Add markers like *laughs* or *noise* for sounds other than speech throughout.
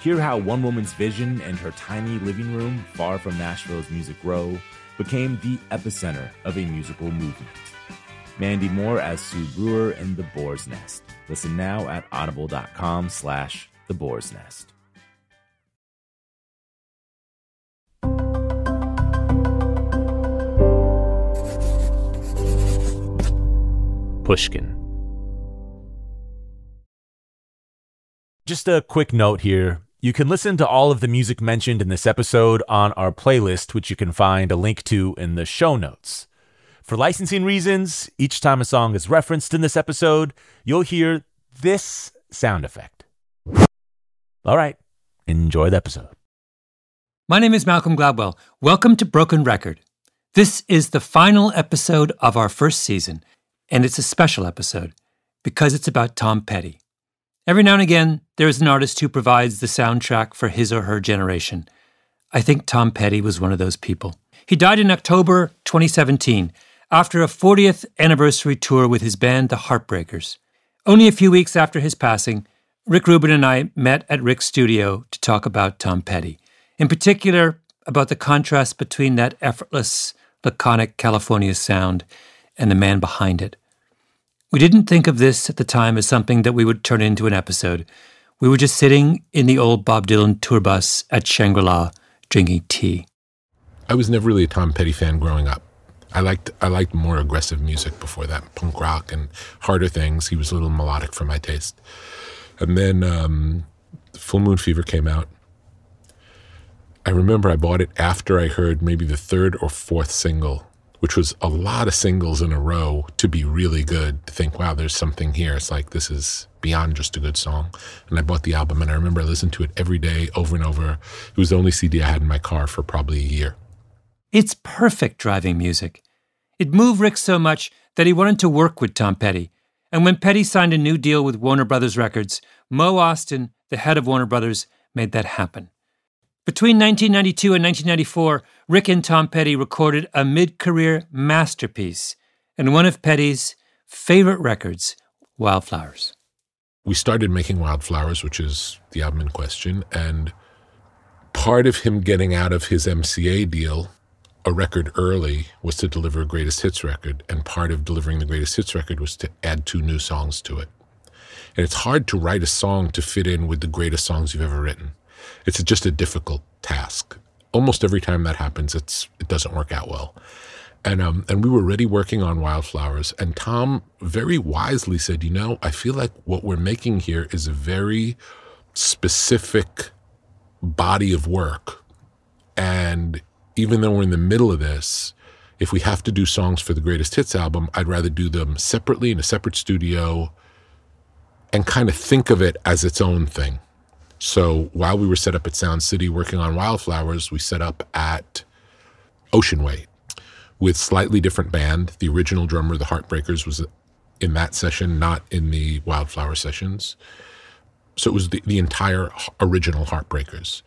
Hear how one woman's vision and her tiny living room, far from Nashville's Music Row, became the epicenter of a musical movement. Mandy Moore as Sue Brewer in The Boar's Nest. Listen now at audible.com slash The Boar's Nest. Pushkin. Just a quick note here. You can listen to all of the music mentioned in this episode on our playlist, which you can find a link to in the show notes. For licensing reasons, each time a song is referenced in this episode, you'll hear this sound effect. All right, enjoy the episode. My name is Malcolm Gladwell. Welcome to Broken Record. This is the final episode of our first season, and it's a special episode because it's about Tom Petty. Every now and again, there is an artist who provides the soundtrack for his or her generation. I think Tom Petty was one of those people. He died in October 2017 after a 40th anniversary tour with his band, The Heartbreakers. Only a few weeks after his passing, Rick Rubin and I met at Rick's studio to talk about Tom Petty, in particular about the contrast between that effortless, laconic California sound and the man behind it. We didn't think of this at the time as something that we would turn into an episode. We were just sitting in the old Bob Dylan tour bus at Shangri La drinking tea. I was never really a Tom Petty fan growing up. I liked I liked more aggressive music before that, punk rock and harder things. He was a little melodic for my taste. And then um, Full Moon Fever came out. I remember I bought it after I heard maybe the third or fourth single, which was a lot of singles in a row to be really good. To think, wow, there's something here. It's like this is beyond just a good song. And I bought the album, and I remember I listened to it every day, over and over. It was the only CD I had in my car for probably a year. It's perfect driving music. It moved Rick so much that he wanted to work with Tom Petty. And when Petty signed a new deal with Warner Brothers Records, Mo Ostin the head of Warner Brothers, made that happen. Between 1992 and 1994, Rick and Tom Petty recorded a mid career masterpiece and one of Petty's favorite records, Wildflowers. We started making Wildflowers, which is the album in question, and part of him getting out of his MCA deal a record early was to deliver a greatest hits record, and part of delivering the greatest hits record was to add two new songs to it. And it's hard to write a song to fit in with the greatest songs you've ever written. It's just a difficult task. Almost every time that happens, it's it doesn't work out well. And um, and we were already working on Wildflowers, and Tom very wisely said, "You know, I feel like what we're making here is a very specific body of work, and even though we're in the middle of this, if we have to do songs for the greatest hits album, I'd rather do them separately in a separate studio, and kind of think of it as its own thing." So while we were set up at Sound City working on Wildflowers, we set up at Ocean Way with slightly different band. The original drummer, the Heartbreakers, was in that session, not in the Wildflower sessions. So it was the, the entire original Heartbreakers.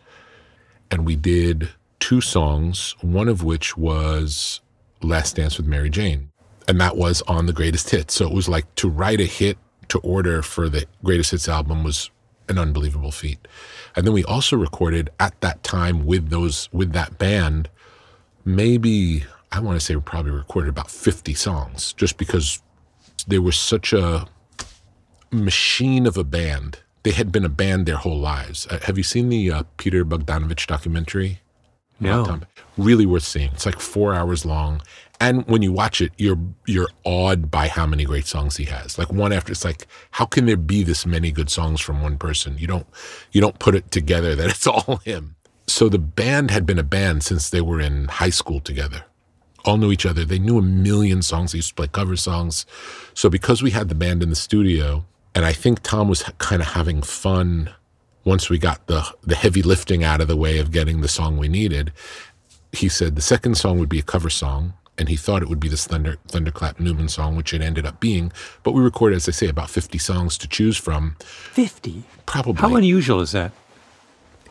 And we did two songs, one of which was Last Dance with Mary Jane. And that was on the greatest hits. So it was like to write a hit to order for the greatest hits album was an unbelievable feat. And then we also recorded at that time with those with that band, maybe I want to say we probably recorded about 50 songs just because they were such a machine of a band. They had been a band their whole lives. Uh, have you seen the uh, Peter Bogdanovich documentary? No. Really worth seeing. It's like four hours long, and when you watch it, you're you're awed by how many great songs he has. Like one after, it's like how can there be this many good songs from one person? You don't you don't put it together that it's *laughs* all him. So the band had been a band since they were in high school together. All knew each other. They knew a million songs. They used to play cover songs. So because we had the band in the studio, and I think Tom was kind of having fun once we got the the heavy lifting out of the way of getting the song we needed. He said the second song would be a cover song and he thought it would be this Thunder Thunderclap Newman song, which it ended up being. But we recorded, as I say, about 50 songs to choose from. 50? Probably. How unusual is that?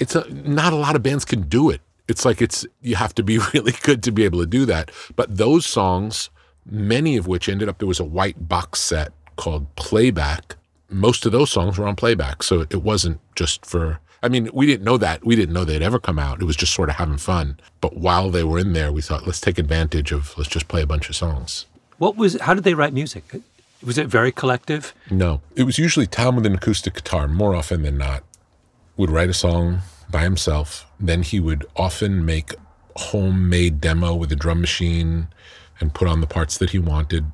It's a, not a lot of bands can do it. It's like it's you have to be *laughs* really good to be able to do that. But those songs, many of which ended up there was a white box set called Playback. Most of those songs were on playback, so it wasn't just for I mean, we didn't know that. We didn't know they'd ever come out. It was just sort of having fun. But while they were in there, we thought, let's take advantage of, let's just play a bunch of songs. What was, how did they write music? Was it very collective? No. It was usually Tom with an acoustic guitar, more often than not, would write a song by himself. Then he would often make a homemade demo with a drum machine and put on the parts that he wanted.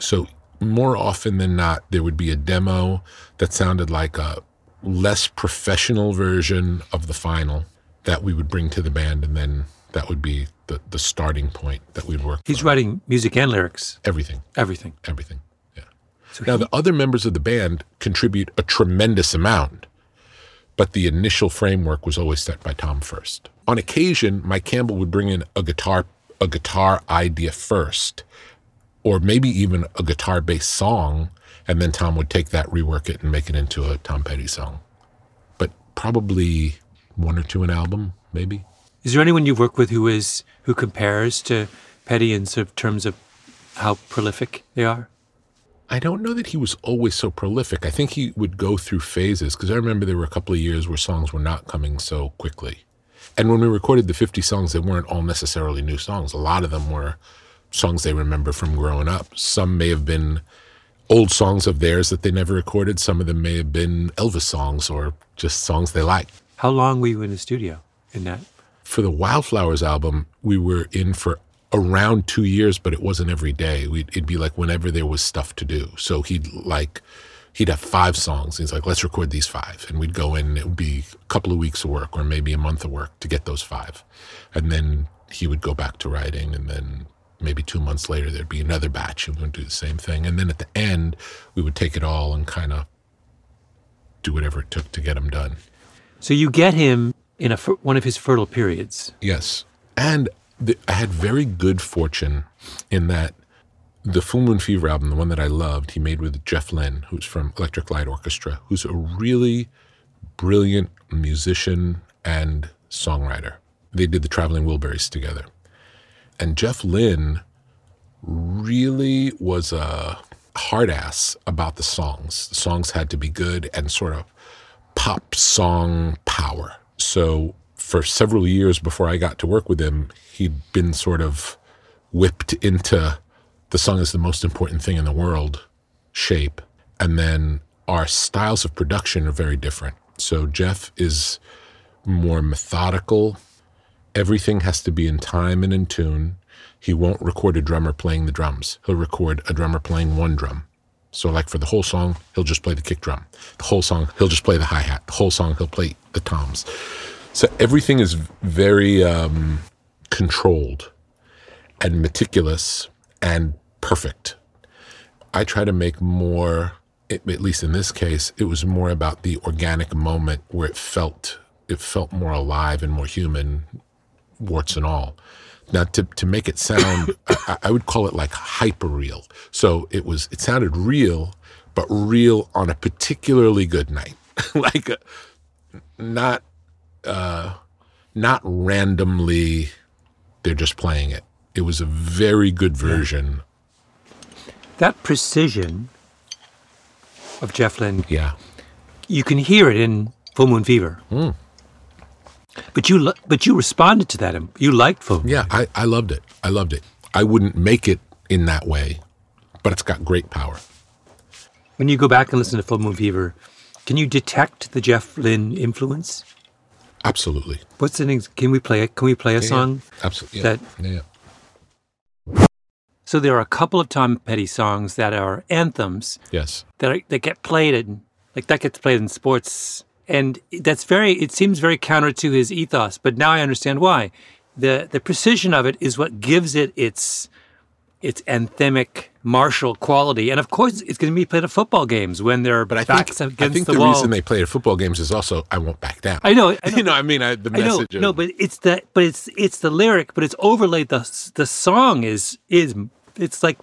So more often than not, there would be a demo that sounded like a less professional version of the final that we would bring to the band, and then that would be the, the starting point that we'd work. He's writing music and lyrics. Everything. Everything. Everything. Yeah. So now he, the other members of the band contribute a tremendous amount, but the initial framework was always set by Tom first. On occasion, Mike Campbell would bring in a guitar a guitar idea first, or maybe even a guitar based song and then Tom would take that, rework it, and make it into a Tom Petty song. But probably one or two an album, maybe. Is there anyone you've worked with who is who compares to Petty in sort of terms of how prolific they are? I don't know that he was always so prolific. I think he would go through phases because I remember there were a couple of years where songs were not coming so quickly. And when we recorded the 50 songs, they weren't all necessarily new songs. A lot of them were songs they remember from growing up. Some may have been old songs of theirs that they never recorded. Some of them may have been Elvis songs or just songs they liked. How long were you in the studio in that? For the Wildflowers album, we were in for around two years, but it wasn't every day. We'd, it'd be like whenever there was stuff to do. So he'd like, he'd have five songs. He's like, let's record these five. And we'd go in, and it would be a couple of weeks of work or maybe a month of work to get those five. And then he would go back to writing and then maybe two months later there'd be another batch and we would do the same thing. And then at the end we would take it all and kind of do whatever it took to get them done. So you get him in a one of his fertile periods. Yes. And the, i had very good fortune in that the full moon fever album the one that i loved he made with jeff lynne who's from electric light orchestra who's a really brilliant musician and songwriter. They did the traveling wilburys together and Jeff Lynne really was a hard ass about the songs. The songs had to be good and sort of pop song power. So for several years before I got to work with him, he'd been sort of whipped into the song is the most important thing in the world shape. And then our styles of production are very different. So Jeff is more methodical Everything has to be in time and in tune. He won't record a drummer playing the drums. He'll record a drummer playing one drum. So, like for the whole song, he'll just play the kick drum. The whole song, he'll just play the hi hat. The whole song, he'll play the toms. So, everything is very um, controlled and meticulous and perfect. I try to make more at least in this case, it was more about the organic moment where it felt it felt more alive and more human, warts and all. Now, to to make it sound, *coughs* I, I would call it like hyper real. So it was it sounded real, but real on a particularly good night, *laughs* like a, not uh, not randomly. They're just playing it. It was a very good version. That precision of Jeff Lynne, Yeah. you can hear it in Full Moon Fever. But you, but you responded to that. and You liked Moon. Yeah, I, I loved it. I loved it. I wouldn't make it in that way, but it's got great power. When you go back and listen to Full Moon Fever, can you detect the Jeff Lynne influence? Absolutely. What's the ex- Can we play it? Can we play a song? Absolutely. that- yeah. So there are a couple of Tom Petty songs that are anthems Yes. that are, that get played in like that gets played in sports, and that's very. It seems very counter to his ethos, but now I understand why. the The precision of it is what gives it its its anthemic martial quality, and of course, it's going to be played at football games when they're But I backs think, against I think the, the, wall. reason they play at football games is also I won't back down. I know, I know. *laughs* you know, I mean, I, the I know, message. of, no, but it's the but it's it's the lyric, but it's overlaid. the The song is is it's like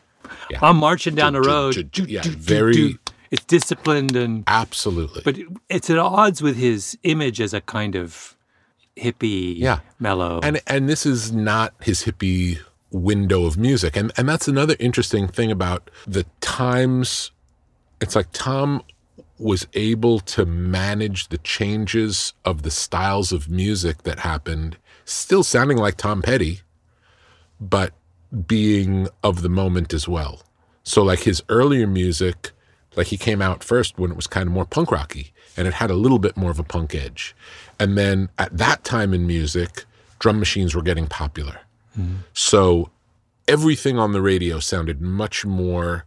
Yeah. I'm marching down the Ju- ju- road. yeah, do, do, very- do. It's disciplined and absolutely. but it's at odds with his image as a kind of hippie, Yeah. mellow. and and this is not his hippie window of music and and that's another interesting thing about the times it's like tom was able to manage the changes of the styles of music that happened still sounding like tom petty but being of the moment as well so like his earlier music like he came out first when it was kind of more punk rocky and it had a little bit more of a punk edge. And then at that time in music drum machines were getting popular. Mm-hmm. So everything on the radio sounded much more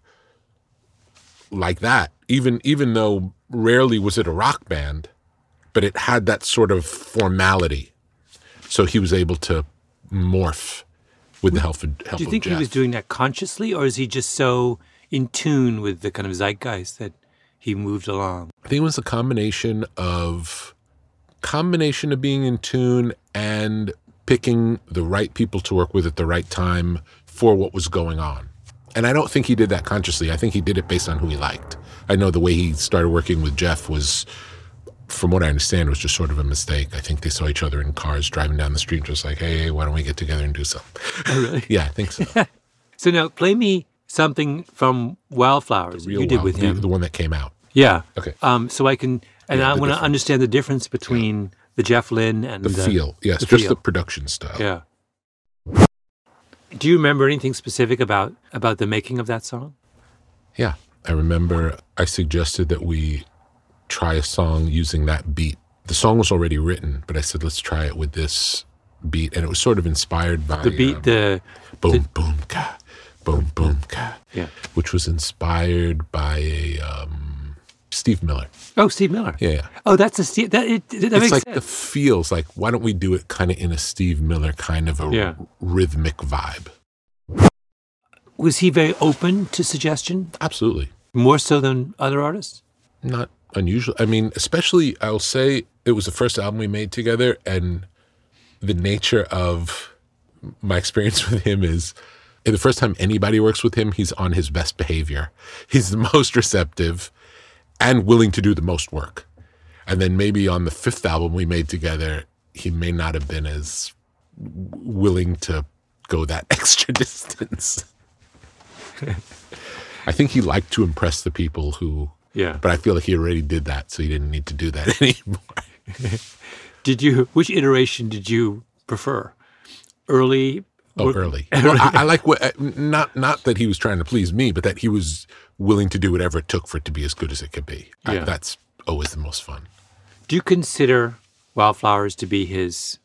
like that even even though rarely was it a rock band but it had that sort of formality. So he was able to morph with the help of, help Do you think he was doing that consciously, or is he just so in tune with the kind of zeitgeist that he moved along? I think it was a combination of combination of being in tune and picking the right people to work with at the right time for what was going on. And I don't think he did that consciously. I think he did it based on who he liked. I know the way he started working with Jeff was from what I understand was just sort of a mistake. I think they saw each other in cars driving down the street just like, "Hey, why don't we get together and do something?" Oh, really? *laughs* yeah, I think so. *laughs* So now, play me something from Wildflowers you did Wild, with him. the one that came out. yeah. Okay. Um, so I can, and Yeah, I want to understand the difference between the Jeff Lynne and The feel. Yes, the just feel. the production style. Yeah. Do you remember anything specific about about the making of that song? Yeah. I remember I suggested that we try a song using that beat. The song was already written, but I said, let's try it with this beat. And it was sort of inspired by The beat, um, the boom, boom, ka, boom, boom, ka, yeah. which was inspired by a um, Steve Miller. Oh, Steve Miller. Yeah. yeah. Oh, that's a Steve. That, it, that It's like sense. the feels like, why don't we do it kind of in a Steve Miller kind of a Yeah. rhythmic vibe? Was he very open to suggestion, Absolutely. more so than other artists? not unusual. I mean, especially I'll say it was the first album we made together, and the nature of my *laughs* experience with him is the first time anybody works with him, he's on his best behavior. He's the *laughs* most receptive and willing to do the most work. And then maybe on the fifth album we made together, he may not have been as willing to go that *laughs* extra distance. *laughs* I think he liked to impress the people who Yeah. but I feel like he already did that, so he didn't need to do that anymore. Did you? Which iteration did you prefer? Early. Oh, early. *laughs* Well, I, I like what uh, not not that he was trying to please me, but that he was willing to do whatever it took for it to be as good as it could be. I- Yeah. that's always the most fun. Do you consider Wildflowers to be his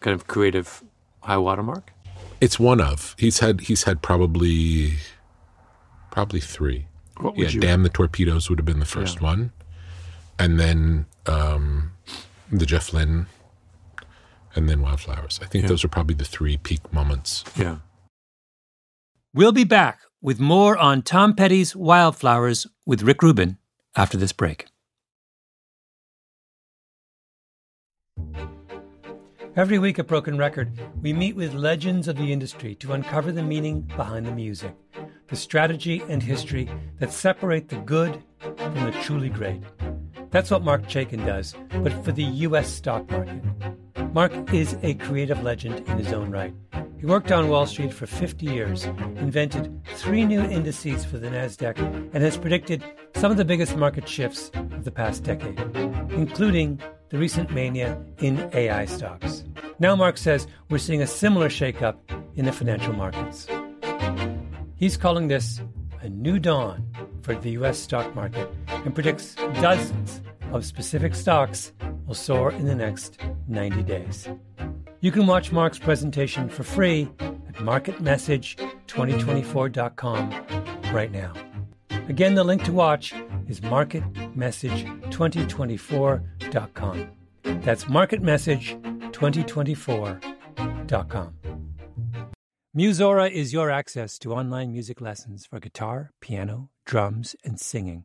kind of creative high watermark? It's one of he's had he's had probably probably three. What Yeah, would you? damn the torpedoes would have been the first one, and then um, the Jeff Lynne, and then Wildflowers. I think Yeah. those are probably the three peak moments. Yeah. We'll be back with more on Tom Petty's Wildflowers with Rick Rubin after this break. Every week at Broken Record, we meet with legends of the industry to uncover the meaning behind the music, the strategy and history that separate the good from the truly great. That's what Marc Chaikin does, but for the U.S. stock market. Marc is a creative legend in his own right. He worked on Wall Street for 50 years, invented three new indices for the NASDAQ, and has predicted some of the biggest market shifts of the past decade, including the recent mania in AI stocks. Now, Marc says we're seeing a similar shakeup in the financial markets. He's calling this a new dawn for the U.S. stock market and predicts dozens of specific stocks will soar in the next 90 days. You can watch Marc's presentation for free at marketmessage2024.com right now. Again, the link to watch is marketmessage2024.com. That's marketmessage2024.com. Musora is your access to online music lessons for guitar, piano, drums, and singing.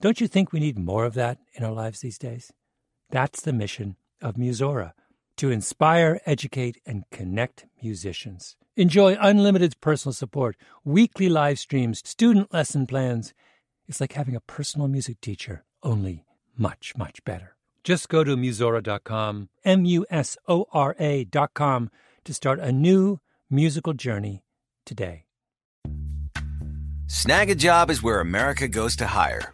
Don't you think we need more of that in our lives these days? That's the mission of Musora to inspire, educate, and connect musicians. Enjoy unlimited personal support, weekly live streams, student lesson plans. It's like having a personal music teacher, only much, much better. Just go to Musora.com, M U S O R A.com, to start a new musical journey today. Snagajob is where America goes to hire,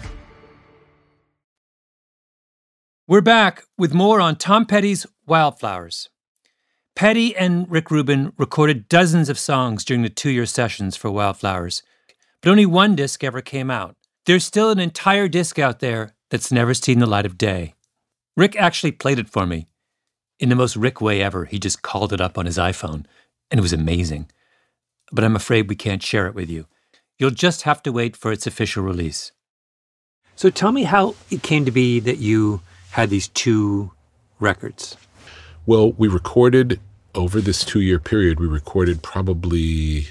We're back with more on Tom Petty's Wildflowers. Petty and Rick Rubin recorded dozens of songs during the two year sessions for Wildflowers, but only one disc ever came out. There's still an entire disc out there that's never seen the light of day. Rick actually played it for me. In the most Rick way ever, he just called it up on his iPhone, and it was amazing. But I'm afraid we can't share it with you. You'll just have to wait for its official release. So tell me how it came to be that you had these two records? Well, we recorded over this two year period, we recorded probably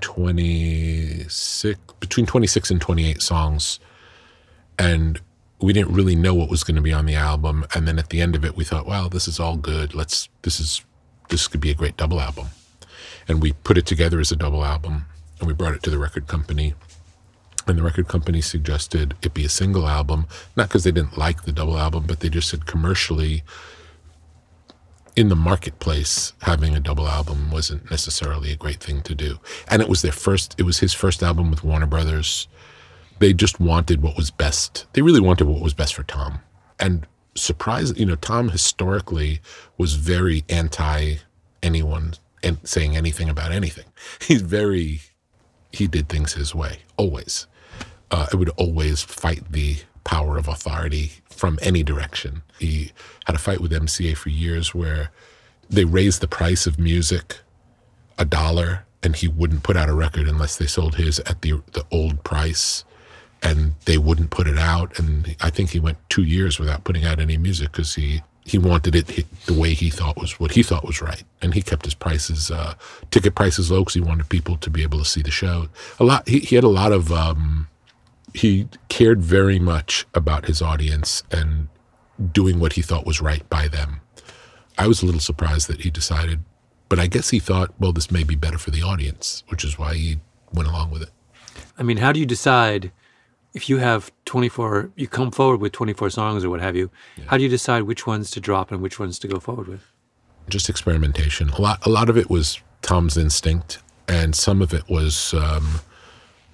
26, between 26 and 28 songs. And we didn't really know what was going to be on the album. And then at the end of it, we thought, wow, this is all good. Let's, this is, this could be a great double album. And we put it together as a double album and we brought it to the record company and the record company suggested it be a single album, not because they didn't like the double album, but they just said commercially, in the marketplace, having a double album wasn't necessarily a great thing to do. And it was their first, it was his first album with Warner Brothers. They just wanted what was best. They really wanted what was best for Tom. And surprise, you know, Tom historically was very anti anyone and saying anything about anything. *laughs* He's very, he did things his way, always uh, it would always fight the power of authority from any direction. He had a fight with MCA for years where they raised the price of music a dollar and he wouldn't put out a record unless they sold his at the the old price and they wouldn't put it out and I think he went 2 years without putting out any music cuz he he wanted it the way he thought was what he thought was right, and he kept his prices, uh, ticket prices low because he wanted people to be able to see the show. A lot. He, he had a lot of. Um, he cared very much about his audience and doing what he thought was right by them. I was a little surprised that he decided, but I guess he thought, well, this may be better for the audience, which is why he went along with it. I mean, how do you decide if you have 24, you come forward with 24 songs or what have you, yeah. how do you decide which ones to drop and which ones to go forward with? Just experimentation. A lot, a lot of it was Tom's instinct, and some of it was um,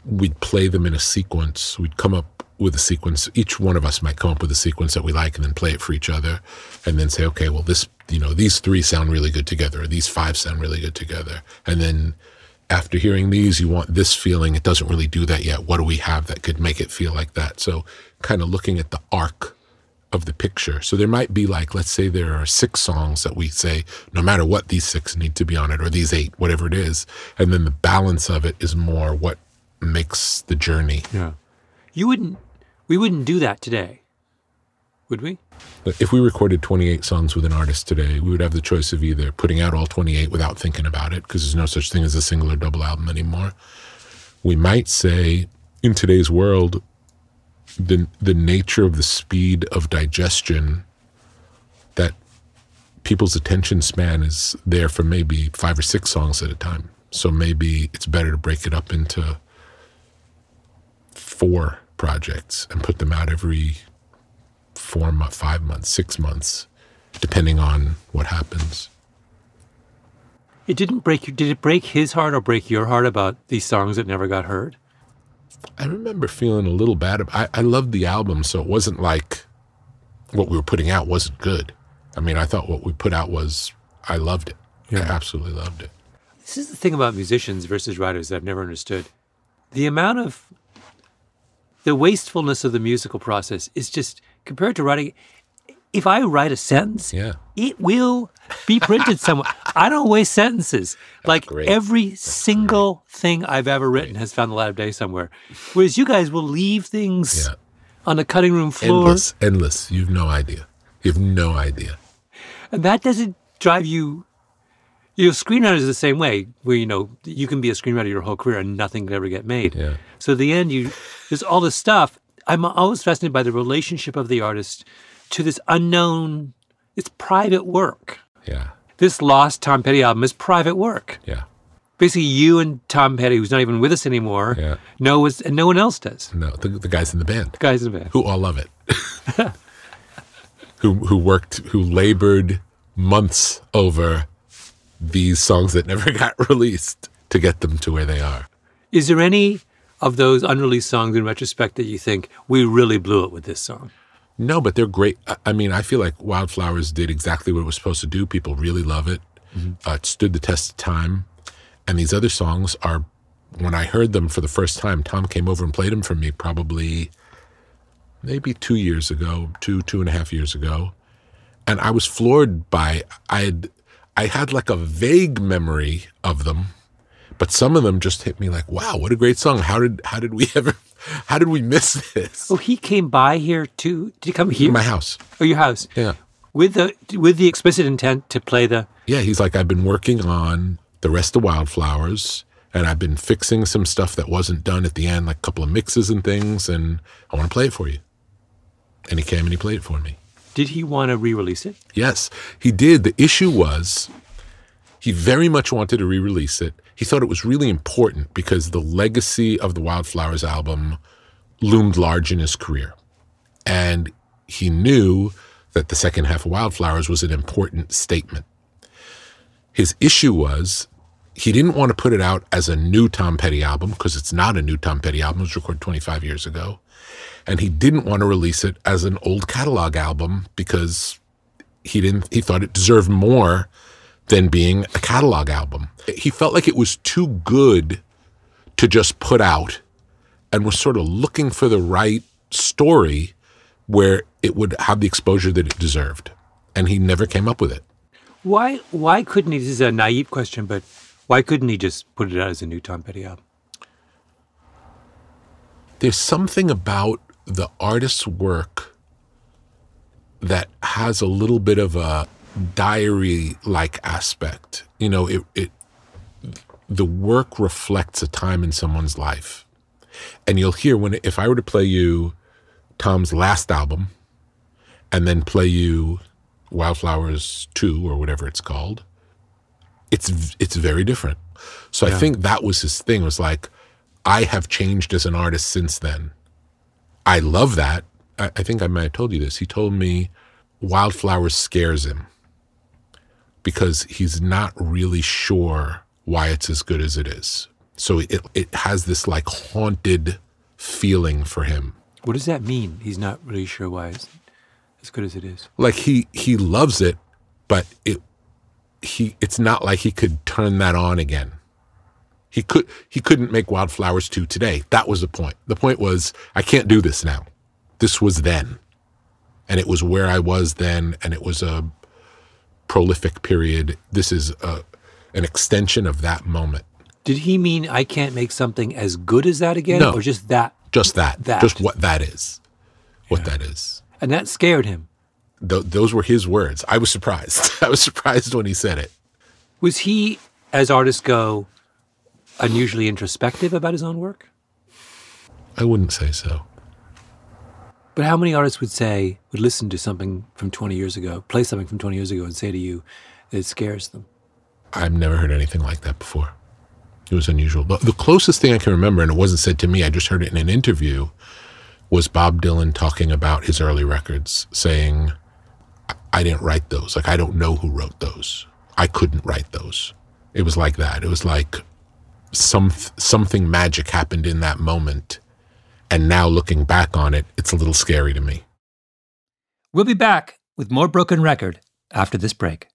we'd play them in a sequence. We'd come up with a sequence. Each one of us might come up with a sequence that we like and then play it for each other and then say, okay, well, this, you know, these three sound really good together, or these five sound really good together. And then after hearing these, you want this feeling. It doesn't really do that yet. What do we have that could make it feel like that? So, kind of looking at the arc of the picture. So, there might be like, let's say there are six songs that we say, no matter what, these six need to be on it, or these eight, whatever it is. And then the balance of it is more what makes the journey. Yeah. You wouldn't, we wouldn't do that today, would we? If we recorded 28 songs with an artist today, we would have the choice of either putting out all 28 without thinking about it, because there's no such thing as a single or double album anymore. We might say, in today's world, the, the nature of the speed of digestion, that people's attention span is there for maybe five or six songs at a time. So maybe it's better to break it up into four projects and put them out every four months, five months, six months, depending on what happens. It didn't break. Did it break his heart or break your heart about these songs that never got heard? I remember feeling a little bad. I, I loved the album, so it wasn't like what we were putting out wasn't good. I mean, I thought what we put out was, I loved it. Yeah. I absolutely loved it. This is the thing about musicians versus writers that I've never understood. The amount of the wastefulness of the musical process is just compared to writing. If I write a sentence, yeah. it will be printed somewhere. I don't waste sentences. That's like great. every That's single great. thing I've ever written great. has found the light of day somewhere. Whereas you guys will leave things yeah. on the cutting room floor. Endless, endless. You've no idea. You have no idea. And that doesn't drive you you know, screenwriters are the same way, where you know you can be a screenwriter your whole career and nothing could ever get made. Yeah. So at the end, you there's all this stuff. I'm always fascinated by the relationship of the artist to this unknown. It's private work. Yeah. This lost Tom Petty album is private work. Yeah. Basically, you and Tom Petty, who's not even with us anymore, yeah. know and no one else does. No, the, the guys in the band. The guys in the band. Who all love it. *laughs* who who worked, who labored months over these songs that never *laughs* got released to get them to where they are. Is there any of those unreleased songs in retrospect that you think we really blew it with this song? No, but they're great. I mean, I feel like Wildflowers did exactly what it was supposed to do. People really love it. Mm-hmm. Uh, it stood the test of time. And these other songs are, when I heard them for the first time, Tom came over and played them for me probably maybe two years ago, two, two and a half years ago. And I was floored by, I had I had like a vague memory of them, but some of them just hit me like, wow, what a great song. How did how did we *laughs* ever how did we miss this? Oh, he came by here too. Did he come here? To my house. Oh, your house. Yeah. With the with the explicit intent to play the Yeah, he's like, I've been working on the rest of Wildflowers and I've been fixing some stuff that wasn't done at the end, like a couple of mixes and things, and I want to play it for you. And he came and he played it for me. Did he want to re release it? Yes, he did. The issue was he very much wanted to re release it. He thought it was really important because the legacy of the Wildflowers album loomed large in his career. And he knew that the second half of Wildflowers was an important statement. His issue was he didn't want to put it out as a new Tom Petty album because it's not a new Tom Petty album. It was recorded 25 years ago and he didn't want to release it as an old catalog album because he didn't he thought it deserved more than being a catalog album. He felt like it was too good to just put out and was sort of looking for the right story where it would have the exposure that it deserved. And he never came up with it. Why why couldn't he this is a naive question, but why couldn't he just put it out as a new Tom Petty album? There's something about the artist's work that has a little bit of a diary like aspect. You know, it, it the work reflects a time in someone's life. And you'll hear when if I were to play you Tom's last album and then play you Wildflowers 2 or whatever it's called, it's it's very different. So yeah. I think that was his thing was like I have changed as an artist since then. I love that. I, I think I might have told you this. He told me Wildflowers scares him because he's not really sure why it's as good as it is. So it it has this like haunted feeling for him. What does that mean? He's not really sure why it's as good as it is. Like he he loves it, but it he it's not like he could turn that on again. He could he couldn't make Wildflowers 2 today. That was the point. The point was I can't do this now. This was then. And it was where I was then and it was a prolific period. This is a, an extension of that moment. Did he mean I can't make something as good as that again no, or just that? Just that. that. Just what that is. What yeah. that is. And that scared him. Th- those were his words. I was surprised. *laughs* I was surprised when he said it. Was he, as artists go, unusually introspective about his own work? I wouldn't say so. But how many artists would say, would listen to something from 20 years ago, play something from 20 years ago, and say to you that it scares them? I've never heard anything like that before. It was unusual. But the closest thing I can remember, and it wasn't said to me, I just heard it in an interview, was Bob Dylan talking about his early records, saying, I didn't write those. Like, I don't know who wrote those. I couldn't write those. It was like that. It was like some something magic happened in that moment. And now looking back on it, it's a little scary to me. We'll be back with more Broken Record after this break.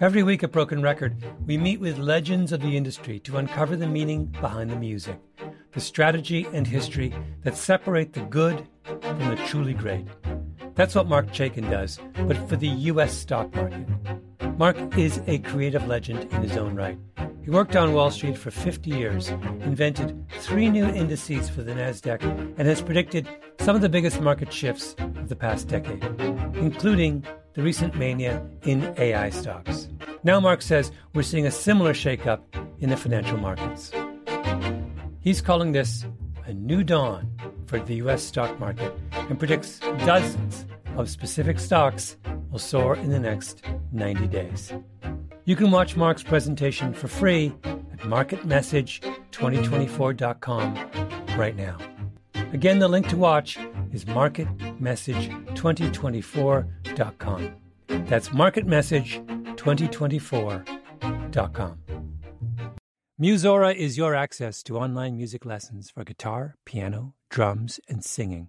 Every week at Broken Record, we meet with legends of the industry to uncover the meaning behind the music, the strategy and history that separate the good from the truly great. That's what Marc Chaikin does, but for the U.S. stock market. Marc is a creative legend in his own right. He worked on Wall Street for 50 years, invented three new indices for the NASDAQ, and has predicted some of the biggest market shifts of the past decade, including the recent mania in AI stocks. Now, Marc says we're seeing a similar shakeup in the financial markets. He's calling this a new dawn for the U.S. stock market and predicts dozens of specific stocks will soar in the next 90 days. You can watch Marc's presentation for free at marketmessage2024.com right now. Again, the link to watch is marketmessage2024.com. That's marketmessage2024.com. Musora is your access to online music lessons for guitar, piano, drums, and singing.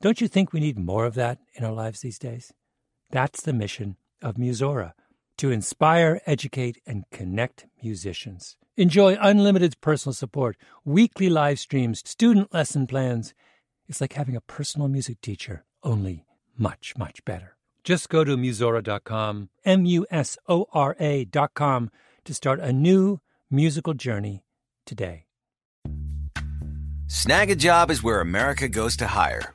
Don't you think we need more of that in our lives these days? That's the mission of Musora to inspire, educate, and connect musicians. Enjoy unlimited personal support, weekly live streams, student lesson plans. It's like having a personal music teacher, only much, much better. Just go to Musora.com, M U S O R A.com, to start a new musical journey today. Snagajob is where America goes to hire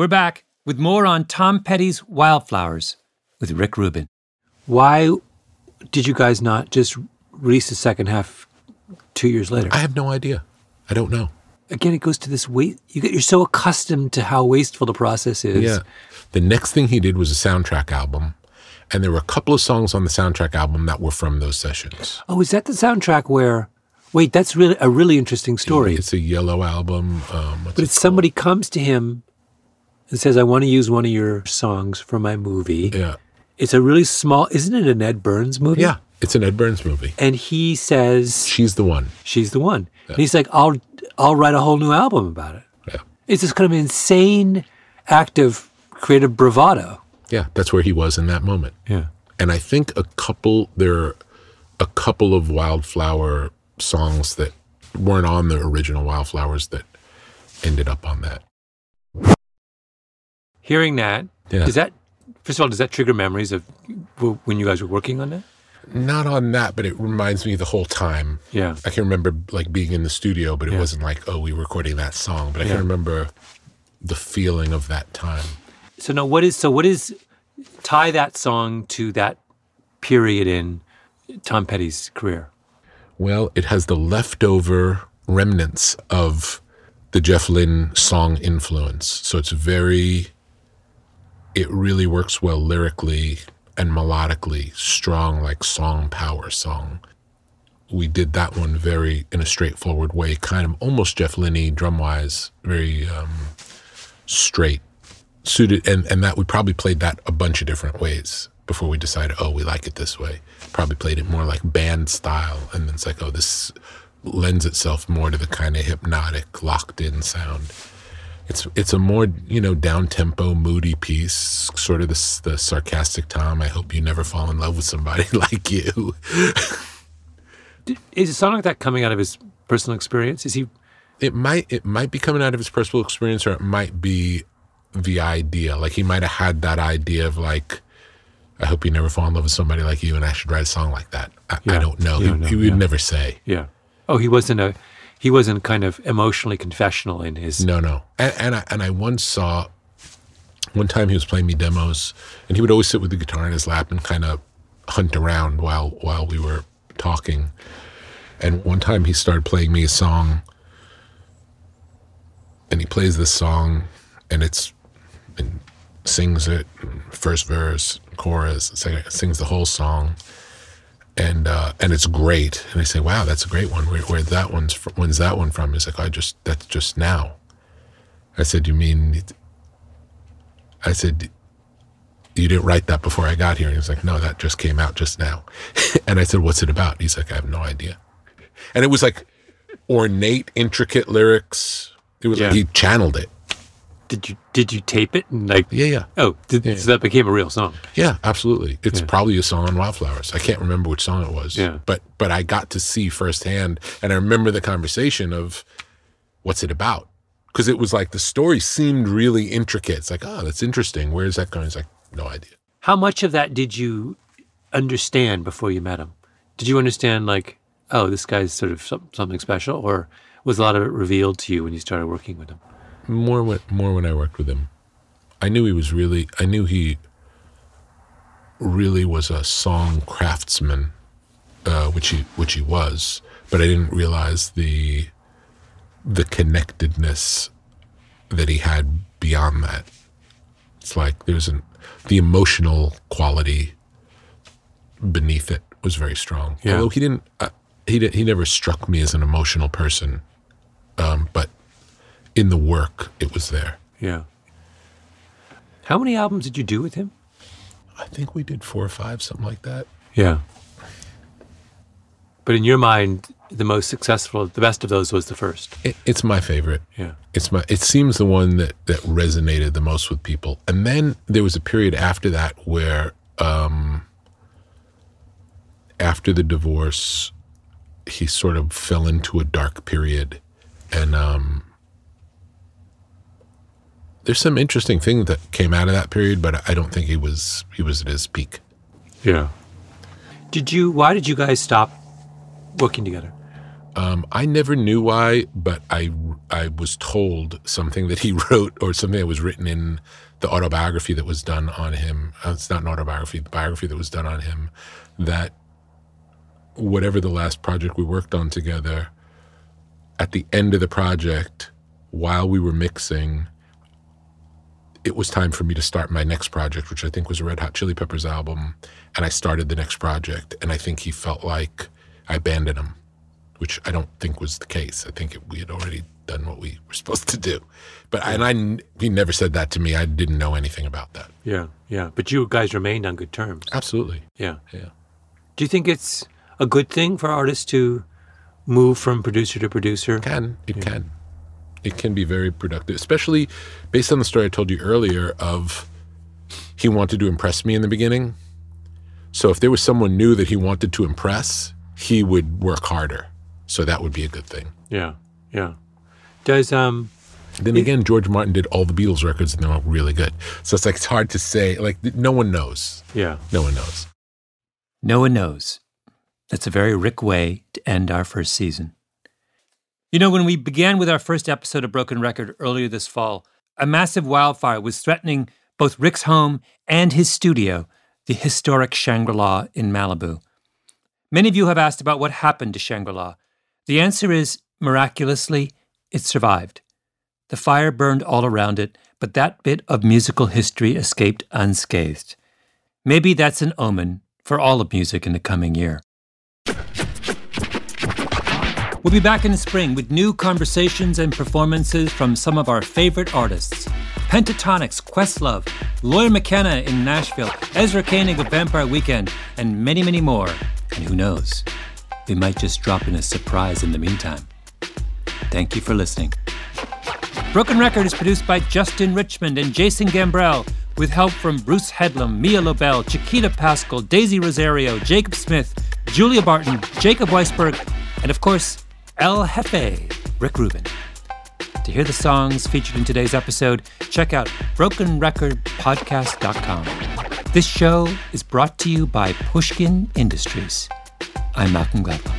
We're back with more on Tom Petty's Wildflowers with Rick Rubin. Why did you guys not just release the second half two years later? I have no idea. I don't know. Again, it goes to this wait. You get, you're so accustomed to how wasteful the process is. Yeah. The next thing he did was a soundtrack album. And there were a couple of songs on the soundtrack album that were from those sessions. Oh, is that the soundtrack where? Wait, that's really a really interesting story. It's a yellow album. Um, what's but it it's somebody comes to him and says, "I want to use one of your songs for my movie." Yeah. It's a really small. Isn't it an Ed Burns movie? Yeah. It's an Ed Burns movie. And he says She's the one. she's the one. And he's like, "I'll I'll write a whole new album about it." Yeah. It's this kind of insane act of creative bravado. Yeah. That's where he was in that moment. Yeah. and I think a couple there are a couple of wildflower songs that weren't on the original wildflowers that ended up on that. Hearing that, Yeah. does that first of all does that trigger memories of when you guys were working on that? Not on that, but it reminds me the whole time. Yeah. I can remember like being in the studio, but it Yeah. wasn't like, oh, we were recording that song. But I Yeah. can remember the feeling of that time. So now what is so what is tie that song to that period in Tom Petty's career? Well, it has the leftover remnants of the Jeff Lynne song influence. So it's very, it really works well lyrically and melodically, strong, like song power song. We did that one very in a straightforward way, kind of almost Jeff Lynne drum wise, very um, straight, suited, and and that we probably played that a bunch of different ways before we decided, oh, we like it this way. Probably played it more like band style, and then it's like, oh, this lends itself more to the kind of hypnotic, locked in sound. It's it's a more you know down tempo, moody piece, sort of the the sarcastic Tom. I hope you never fall in love with somebody *laughs* like you. Is a song like that coming out of his personal experience? Is he it might it might be coming out of his personal experience or it might be the idea like he might have had that idea of like i hope you never fall in love with somebody like you and i should write a song like that i, I don't know he, don't know, he would yeah. never say Yeah. Oh, he wasn't a he wasn't kind of emotionally confessional in his no no. And, and i and i once saw one time he was playing me demos and he would always sit with the guitar in his lap and kind of hunt around while while we were talking. And one time he started playing me a song and he plays this song and it's and sings it first verse chorus sing- sings the whole song and uh, and it's great. And I say wow that's a great one. Where, where that one's fr- when's that one from? He's like I just that's just now. I said you mean I said you didn't write that before I got here. And he's like no that just came out just now. *laughs* And I said what's it about? He's like I have no idea. And it was like ornate intricate lyrics. It was like he channeled it Did you did you tape it and like yeah yeah Oh, did, Yeah. so that became a real song. Yeah, absolutely. It's Yeah. probably a song on Wildflowers. I can't remember which song it was. Yeah. But but I got to see firsthand and I remember the conversation of what's it about? Because it was like the story seemed really intricate. It's like, oh, that's interesting. Where is that going? It's like, no idea. How much of that did you understand before you met him? Did you understand like, oh, this guy's sort of some, something special, or was a lot of it revealed to you when you started working with him? More when more when I worked with him. I knew he was really I knew he really was a song craftsman, uh, which he which he was, but I didn't realize the the connectedness that he had beyond that. It's like there's an the emotional quality beneath it was very strong. Yeah. Although he didn't, uh, he did, he never struck me as an emotional person, um, but in the work it was there. Yeah. How many albums did you do with him? I think we did four or five, something like that. Yeah. But in your mind, the most successful, the best of those was the first. It, it's my favorite. Yeah. It's my. It seems the one that that resonated the most with people. And then there was a period after that where, um, after the divorce, he sort of fell into a dark period, and um, there's some interesting thing that came out of that period, but I don't think he was he was at his peak. Yeah. Did you? Why did you guys stop working together? Um, I never knew why, but I I was told something that he *laughs* wrote or something that was written in the autobiography that was done on him. Uh, it's not an autobiography, the biography that was done on him. That whatever the last project we worked on together, at the end of the project, while we were mixing, it was time for me to start my next project, which I think was a Red Hot Chili Peppers album. And I started the next project. And I think he felt like I abandoned him, which I don't think was the case. I think it, we had already done what we were supposed to do. But I, and I, he never said that to me. I didn't know anything about that. Yeah, yeah. But you guys remained on good terms. Absolutely. Yeah. Yeah. Do you think it's a good thing for artists to move from producer to producer? It can. It yeah. can. It can be very productive, especially based on the story I told you earlier of he wanted to impress me in the beginning. So if there was someone new that he wanted to impress, he would work harder. So that would be a good thing. Yeah. Yeah. Does um then it, again, George Martin did all the Beatles records and they were really good. So it's like it's hard to say. Like no one knows. Yeah. No one knows. No one knows. That's a very Rick way to end our first season. You know, when we began with our first episode of Broken Record earlier this fall, a massive wildfire was threatening both Rick's home and his studio, the historic Shangri La in Malibu. Many of you have asked about what happened to Shangri La. The answer is miraculously, it survived. The fire burned all around it, but that bit of musical history escaped unscathed. Maybe that's an omen for all of music in the coming year. We'll be back in the spring with new conversations and performances from some of our favorite artists. Pentatonix, Questlove, Lori McKenna in Nashville, Ezra Koenig of Vampire Weekend, and many, many more. And who knows, we might just drop in a surprise in the meantime. Thank you for listening. Broken Record is produced by Justin Richmond and Jason Gambrell, with help from Bruce Headlam, Mia Lobel, Chiquita Pascal, Daisy Rosario, Jacob Smith, Julia Barton, Jacob Weisberg, and of course, El Jefe, Rick Rubin. To hear the songs featured in today's episode, check out brokenrecordpodcast.com. This show is brought to you by Pushkin Industries. I'm Malcolm Gladwell.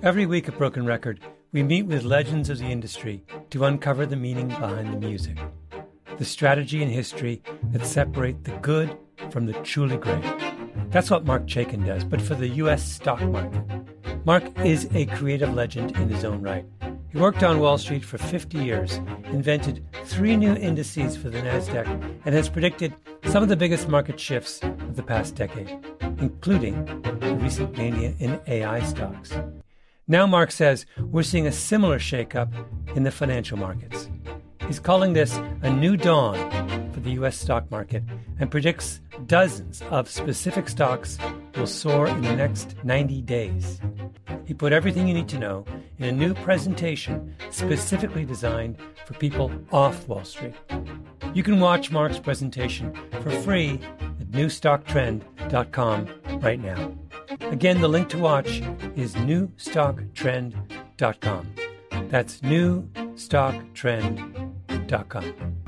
Every week at Broken Record, we meet with legends of the industry to uncover the meaning behind the music, the strategy and history that separate the good from the truly great. That's what Marc Chaikin does, but for the U.S. stock market. Marc is a creative legend in his own right. He worked on Wall Street for 50 years, invented three new indices for the NASDAQ, and has predicted some of the biggest market shifts of the past decade, including the recent mania in AI stocks. Now, Marc says we're seeing a similar shakeup in the financial markets. He's calling this a new dawn for the U.S. stock market and predicts dozens of specific stocks will soar in the next 90 days. He put everything you need to know in a new presentation specifically designed for people off Wall Street. You can watch Marc's presentation for free at newstocktrend.com right now. Again, the link to watch is newstocktrend.com. That's newstocktrend.com.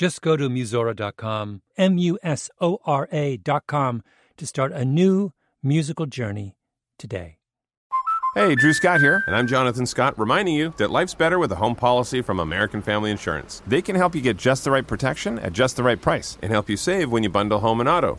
Just go to Musora.com, M U S O R A.com, to start a new musical journey today. Hey, Drew Scott here, and I'm Jonathan Scott, reminding you that life's better with a home policy from American Family Insurance. They can help you get just the right protection at just the right price and help you save when you bundle home and auto.